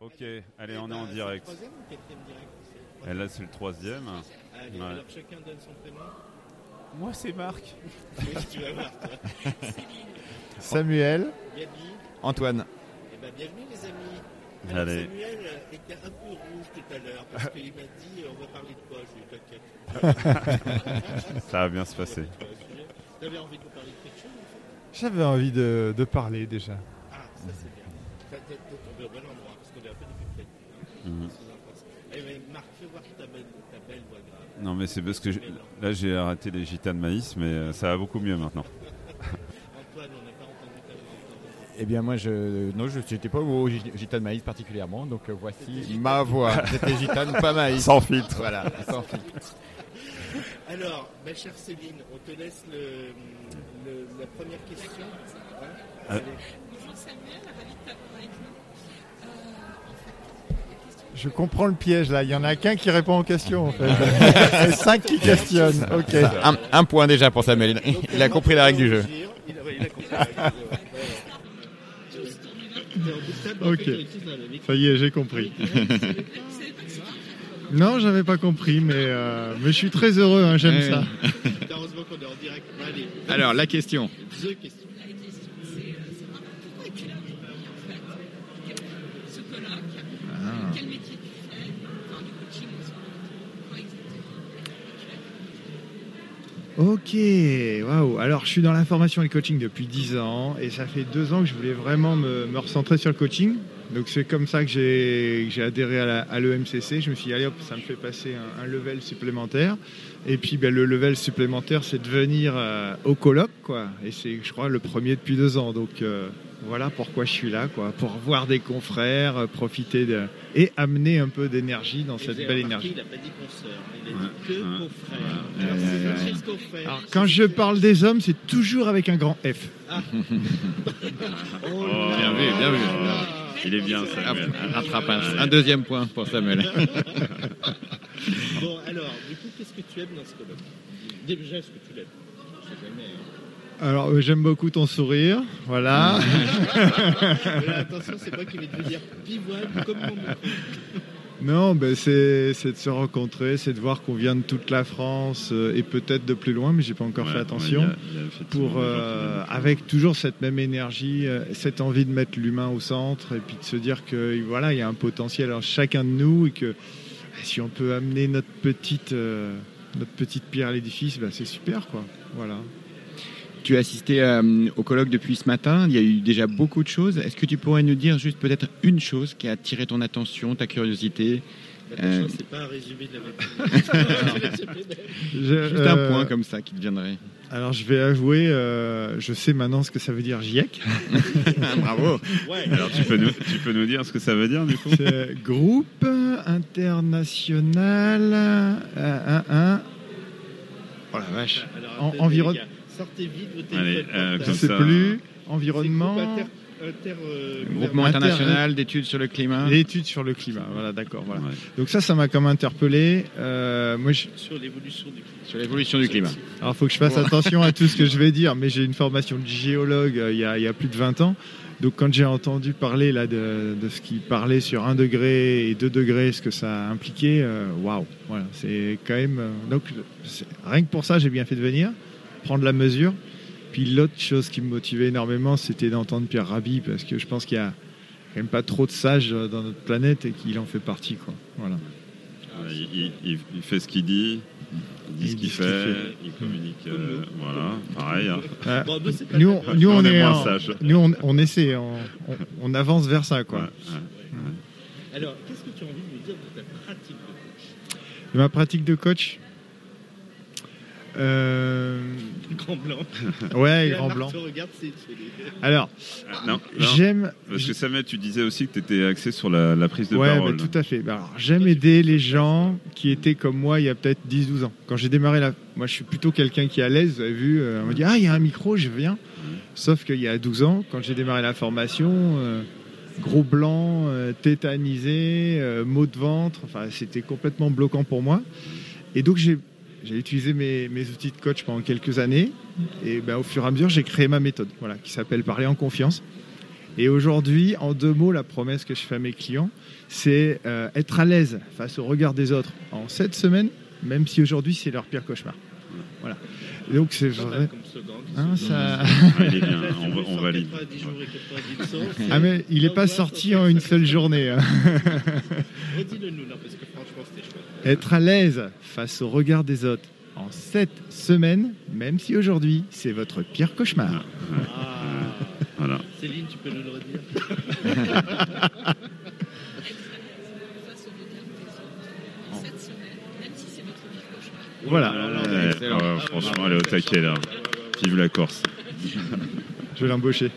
Ok, allez, on est en direct. Troisième ou quatrième direct Et là, c'est le troisième. Allez, Ouais. alors chacun donne son prénom. Moi, c'est Marc. Oui, tu vas voir, toi. Samuel. Gabi, Antoine. eh ben, bienvenue les amis. Alors, Allez. Samuel était un peu rouge tout à l'heure parce qu'il m'a dit euh, on va parler de quoi Je lui ai dit t'inquiète. Ça va bien se passer. Tu avais envie de nous parler de quelque chose en fait? J'avais envie de, de parler déjà. Ah, ça c'est bien. Tombé au bon endroit parce qu'on est un peu débuté. Marc, fais voir ta belle, ta belle voix grave. Non, mais c'est parce que j'ai- là, j'ai arrêté les gitanes maïs, mais euh, ça va beaucoup mieux maintenant. Antoine, on n'a pas entendu ta voix encore. Eh bien, moi, je non, je n'étais pas au gi- gitane maïs particulièrement, donc euh, voici ma voix. C'était gitane, pas maïs. Sans filtre. Voilà, sans filtre. Alors, ma chère Céline, on te laisse le, le- la première question. Hein Euh. Bonjour Samuel, ravi de t'avoir Je comprends le piège là. Il y en a qu'un qui répond aux questions en fait. Et cinq qui questionnent. Ok. Un, un point déjà pour Samuel. Il a compris la règle du jeu. Il a, compris la règle du jeu. Ok. Ça y est, j'ai compris. Non, j'avais pas compris, mais, euh, mais je suis très heureux. hein, J'aime ça. Alors, la question C'est euh, savoir pourquoi tu l'as pris en fait ce colloque Ah. Quel métier tu fais Enfin, du coaching en ce moment. Quoi exactement Ok, waouh. Alors, je suis dans la formation et le coaching depuis 10 ans et ça fait deux ans que je voulais vraiment me, recentrer sur le coaching. Donc, c'est comme ça que j'ai adhéré à l'EMCC. Je me suis dit, allez hop, ça me fait passer un, un level supplémentaire. Et puis, ben, le level supplémentaire, c'est de venir euh, au colloque, quoi. Et c'est, je crois, le premier depuis deux ans. Donc, euh, voilà pourquoi je suis là, quoi. Pour voir des confrères, euh, profiter de... et amener un peu d'énergie dans Et cette belle remarqué, énergie. Il n'a pas dit consoeur, il a Ouais, dit que ouais. confrère. Ouais. Alors, Ouais, c'est ouais, Francis ouais. Confrère. Alors, quand je parle des hommes, c'est toujours avec un grand F. Oh, Oh, là bien vu, bien vu. Il est bien, Samuel. rattrape un, un deuxième point pour Samuel. Bon, alors, du coup, qu'est-ce que tu aimes dans ce colloque Déjà, est-ce que tu l'aimes? Je sais jamais. hein. Alors, euh, j'aime beaucoup ton sourire. Voilà. Là, attention, c'est moi qui vais devenir pivoine comme mon non, ben c'est c'est de se rencontrer, c'est de voir qu'on vient de toute la France euh, et peut-être de plus loin, mais j'ai pas encore Ouais, fait ouais, attention. il y a- il y a effectivement pour euh, avec toujours cette même énergie, euh, cette envie de mettre l'humain au centre et puis de se dire que voilà, il y a un potentiel en chacun de nous et que si on peut amener notre petite notre petite pierre à l'édifice, ben, c'est super quoi. Voilà. Tu as assisté euh, au colloque depuis ce matin. Il y a eu déjà beaucoup de choses. Est-ce que tu pourrais nous dire juste peut-être une chose qui a attiré ton attention, ta curiosité Attention, Euh. c'est pas un résumé de la matinée. Je- Juste un euh, point comme ça qui te viendrait. Alors je vais avouer, euh, je sais maintenant ce que ça veut dire GIEC. Bravo. ouais. Alors, tu peux, nous, tu peux nous dire ce que ça veut dire, du coup? C'est groupe international euh, un, un. Oh la vache. Alors, En- attendez, environ- Sortez vite vos Allez, téléphones. euh, Je comme sais ça. plus. Environnement. groupe inter- inter- euh, Groupement Inter- international d'études sur le climat. L'étude sur le climat. Voilà, d'accord. Voilà. Ouais. Donc ça, ça m'a comme interpellé. Euh, moi, je... sur l'évolution du climat. Sur l'évolution du climat. alors faut que je fasse Wow. attention à tout ce que je vais dire, mais j'ai une formation de géologue euh, il y, a, il y a plus de 20 ans. Donc quand j'ai entendu parler là de, de ce qui parlait sur 1 degré et 2 degrés, ce que ça impliquait, euh, waouh, voilà, c'est quand même. euh, donc rien que pour ça, j'ai bien fait de venir, prendre la mesure. Puis l'autre chose qui me motivait énormément, c'était d'entendre Pierre Rabhi, parce que je pense qu'il y a quand même pas trop de sages dans notre planète et qu'il en fait partie, quoi. Voilà. Il, il- il- il fait ce qu'il dit, il dit ce qu'il fait, fait. il communique. euh, voilà, pareil. hein. Ouais. Nous, on- cas. nous, on, On est moins nous on, on essaie, on, on- on avance vers ça, quoi. Ouais, ouais. Alors, qu'est-ce que tu as envie de nous dire de ta pratique de coach? De ma pratique de coach, euh, Grand blanc. ouais, grand blanc. regarde, Alors, Ah, non, non, j'aime, parce que Samuel, tu disais aussi que tu étais axé sur la, la prise de ouais, parole. bah, tout à fait. Bah, alors, j'aime aider les gens qui étaient comme moi il y a peut-être 10-12 ans. Quand j'ai démarré là, moi je suis plutôt quelqu'un qui est à l'aise. Vous avez vu, euh, on me dit ah il y a un micro, je viens. Sauf qu'il y a 12 ans, quand j'ai démarré la formation, euh, gros blanc, euh, tétanisé, euh, maux de ventre, enfin c'était complètement bloquant pour moi. Et donc j'ai j'ai utilisé mes, mes outils de coach pendant quelques années. Et ben, au fur et à mesure, j'ai créé ma méthode, voilà, qui s'appelle Parler en confiance. Et aujourd'hui, en deux mots, la promesse que je fais à mes clients, c'est euh, être à l'aise face au regard des autres en cette semaine, même si aujourd'hui c'est leur pire cauchemar. Voilà. Et donc c'est vrai. Hein, ça- Ah, il est bien, on, va- on valide. 190 jours et 90 jours. c'est- Ah mais il n'est pas sorti en une seule journée. hein. Redis-le nous, parce que franchement, c'était chouette. Être à l'aise face au regard des autres en cette semaine, même si aujourd'hui c'est votre pire cauchemar. Ah. Voilà. Céline, tu peux nous le redire face au regard des autres en cette semaine, même si c'est votre pire cauchemar. Voilà, Ouais, excellent. ouais, franchement, elle est au taquet là. Vive la Corse. je vais l'embaucher.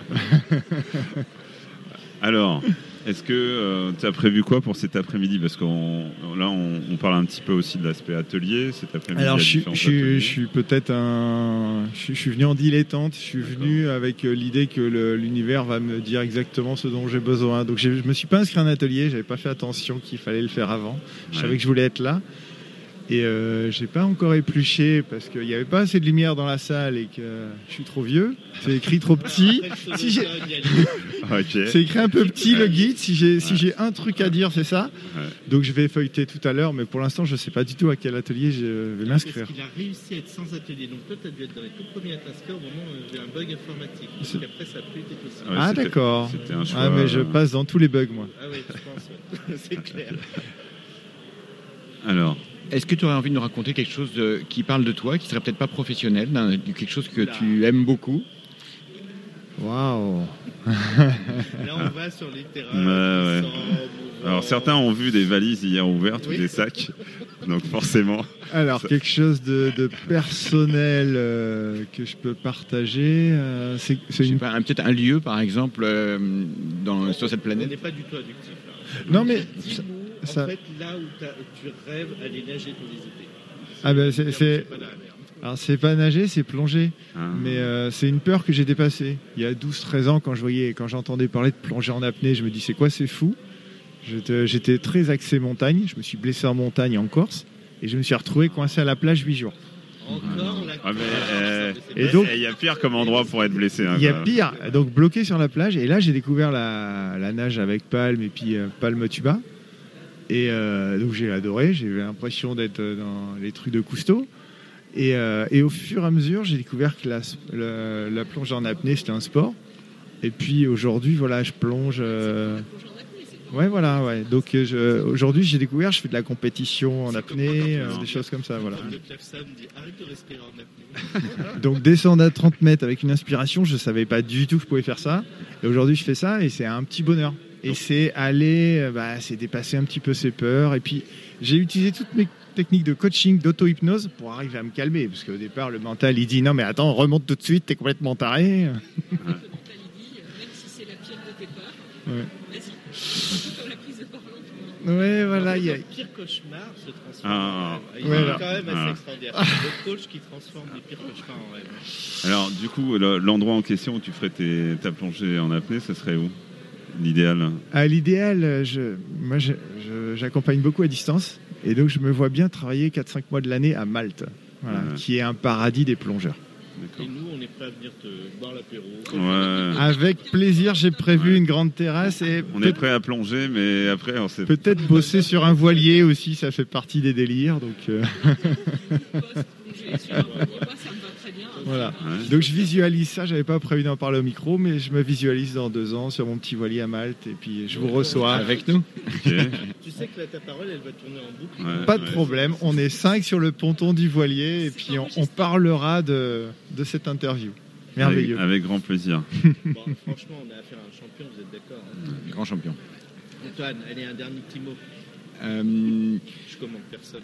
Alors, est-ce que tu as prévu quoi pour cet après-midi? Parce que là, on, on parle un petit peu aussi de l'aspect atelier. Cet après-midi, Alors je suis, je je peut-être un... Je suis, je suis venu en dilettante, je suis venu avec euh, l'idée que l'univers va me dire exactement ce dont j'ai besoin. Donc je me suis pas inscrit à un atelier, j'avais pas fait attention qu'il fallait le faire avant. Je Ouais. savais que je voulais être là. Et euh, j'ai pas encore épluché parce qu'il n'y avait pas assez de lumière dans la salle et que je suis trop vieux. C'est écrit trop petit. Si j'ai- solo il y a les- Ok. C'est écrit un peu petit le guide. Si j'ai si j'ai un truc à dire, c'est ça. Ouais. Donc je vais feuilleter tout à l'heure, mais pour l'instant, je sais pas du tout à quel atelier je vais m'inscrire. Parce qu'il a réussi à être sans atelier. Donc toi, tu as dû être dans les tout premiers t'inscrire au moment où j'ai un bug informatique. C'est- Donc après, ça n'a plus été possible. Ouais, Ah c'était- d'accord. C'était un choix. Ah mais je euh, passe dans tous les bugs moi. Ah oui, je pense, ouais. c'est clair. Alors, Est-ce que tu aurais envie de nous raconter quelque chose de- qui parle de toi, qui serait peut-être pas professionnel, quelque chose que tu aimes beaucoup? Waouh. Là, on va sur les terrains. Ouais, ouais. alors certains ont vu des valises hier ouvertes ou Oui. des sacs. Donc forcément. Alors Ça- quelque chose de, de personnel euh, que je peux partager, euh, c'est une. peut-être un lieu, par exemple, euh, dans, sur cette On planète? n'est pas du tout addictif. Là. Non mais ça- en fait, là où tu rêves aller nager tous les ah ben c'est- alors c'est pas nager, c'est plonger. hein, Mais euh, c'est une peur que j'ai dépassée. Il y a 12-13 ans, quand je voyais, quand j'entendais parler de plonger en apnée, je me dis c'est quoi, c'est fou? J'étais j'étais très axé montagne. Je me suis blessé en montagne en Corse et je me suis retrouvé coincé à la plage 8 jours. Encore la Ah, mais, euh, et donc- Il y a pire comme endroit pour être blessé. hein, Il y a pire, donc bloqué sur la plage. Et là, j'ai découvert la, la nage avec palme et puis euh, palme tuba. Et euh, donc j'ai adoré. J'ai eu l'impression d'être dans les trucs de Cousteau. Et, euh, et au fur et à mesure, j'ai découvert que la, la, la plongée en apnée, c'était un sport. Et puis aujourd'hui, voilà, je plonge. euh, Ouais, voilà, ouais. Donc euh, aujourd'hui, j'ai découvert, je fais de la compétition en apnée, euh, des choses comme ça, voilà. Donc descendre à 30 mètres avec une inspiration, je savais pas du tout que je pouvais faire ça. Et aujourd'hui, je fais ça et c'est un petit bonheur. Et c'est aller, euh, bah, c'est dépasser un petit peu ses peurs. Et puis, j'ai utilisé toutes mes techniques de coaching, d'auto-hypnose pour arriver à me calmer. Parce qu'au départ, le mental, il dit non, mais attends, remonte tout de suite, t'es complètement taré. Le mental, il dit, même si c'est la pire de tes peurs, Ouais. vas-y. Comme la prise de parole. Ouais, voilà, il y a. Le pire cauchemar se transforme Ah, en rêve. Il est là. quand même assez Ah. extraordinaire. Le coach qui transforme les pires cauchemars en rêve. Alors, du coup, le- l'endroit en question où tu ferais tes- ta plongée en apnée, ce serait où? L'idéal À l'idéal, je, moi, je- je- j'accompagne beaucoup à distance. Et donc, je me vois bien travailler 4-5 mois de l'année à Malte, voilà, Ouais. qui est un paradis des plongeurs. Et nous, on est prêt à venir te boire l'apéro. Ouais. Avec plaisir, j'ai prévu Ouais. une grande terrasse et On peut- est prêt à plonger, mais après, on sait. peut-être bosser sur un voilier aussi, ça fait partie des délires. Donc, euh, voilà. Ouais. donc je visualise ça, j'avais pas prévu d'en parler au micro, mais je me visualise dans deux ans sur mon petit voilier à Malte et puis je vous reçois. avec nous. Tu sais que là, ta parole, elle va tourner en boucle. Ouais. Pas de problème, on est cinq sur le ponton du voilier et puis on, on parlera de, de cette interview. Merveilleux. Avec, avec grand plaisir. Bon, franchement, on a affaire à un champion, vous êtes d'accord hein Grand champion. Antoine, allez, un dernier petit mot. Euh, Je commande personne.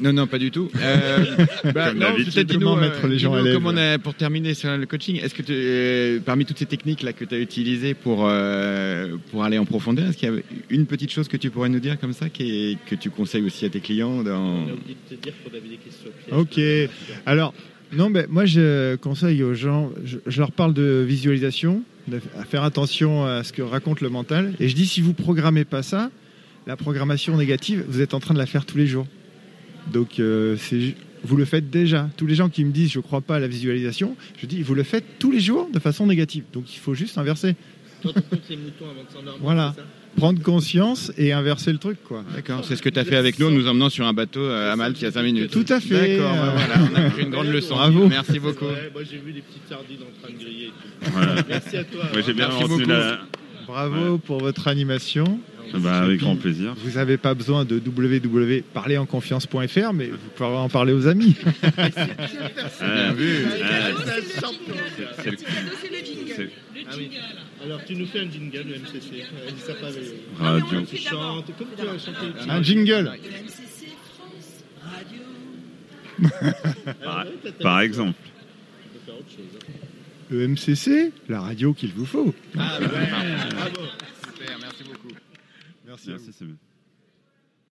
non, non, pas du tout. Euh, bah, non, peut-être dis-nous, Comment euh, mettre les gens à l'aise. comme on a- pour terminer sur le coaching, est-ce que tu- euh, parmi toutes ces techniques là que tu as utilisées pour, euh, pour aller en profondeur, est-ce qu'il y a une petite chose que tu pourrais nous dire comme ça qui est- que tu conseilles aussi à tes clients dans... On a oublié de te dire qu'on avait des questions pièges. Ok. Alors, non, mais moi je conseille aux gens, je, je leur parle de visualisation, de à faire attention à ce que raconte le mental. Et je dis, si vous programmez pas ça, la programmation négative, vous êtes en train de la faire tous les jours. Donc, euh, vous le faites déjà. Tous les gens qui me disent, je crois pas à la visualisation, je dis, vous le faites tous les jours de façon négative. Donc, il faut juste inverser. Quand on compte les moutons avant de s'endormir. Voilà. Prendre conscience et inverser le truc, quoi. D'accord, c'est ce que tu as fait avec nous en nous emmenant sur un bateau euh, à Malte il y a 5 minutes. Tout à fait. D'accord, bah Euh, voilà, on a pris une grande leçon. Bravo. Merci beaucoup. Ouais, moi j'ai vu les petites sardines en train de griller. Voilà. Merci à toi. Moi, j'ai bien Merci beaucoup. la. Bravo pour votre animation. Bah, avec grand plaisir. Vous n'avez pas besoin de www.parlerenconfiance.fr, mais vous pouvez en parler aux amis. Ah, ah, Ah. Alors tu nous fais un jingle, le MCC. Ça pas avec- Radio. Tu chantes? Comme tu as chanté? le Un jingle. MCC France Radio. Par, ouais, par exemple. Tu peux faire autre chose. Le MCC, la radio qu'il vous faut. Ah ouais, bravo. Super, merci beaucoup. Merci. à vous. Merci, c'est bien.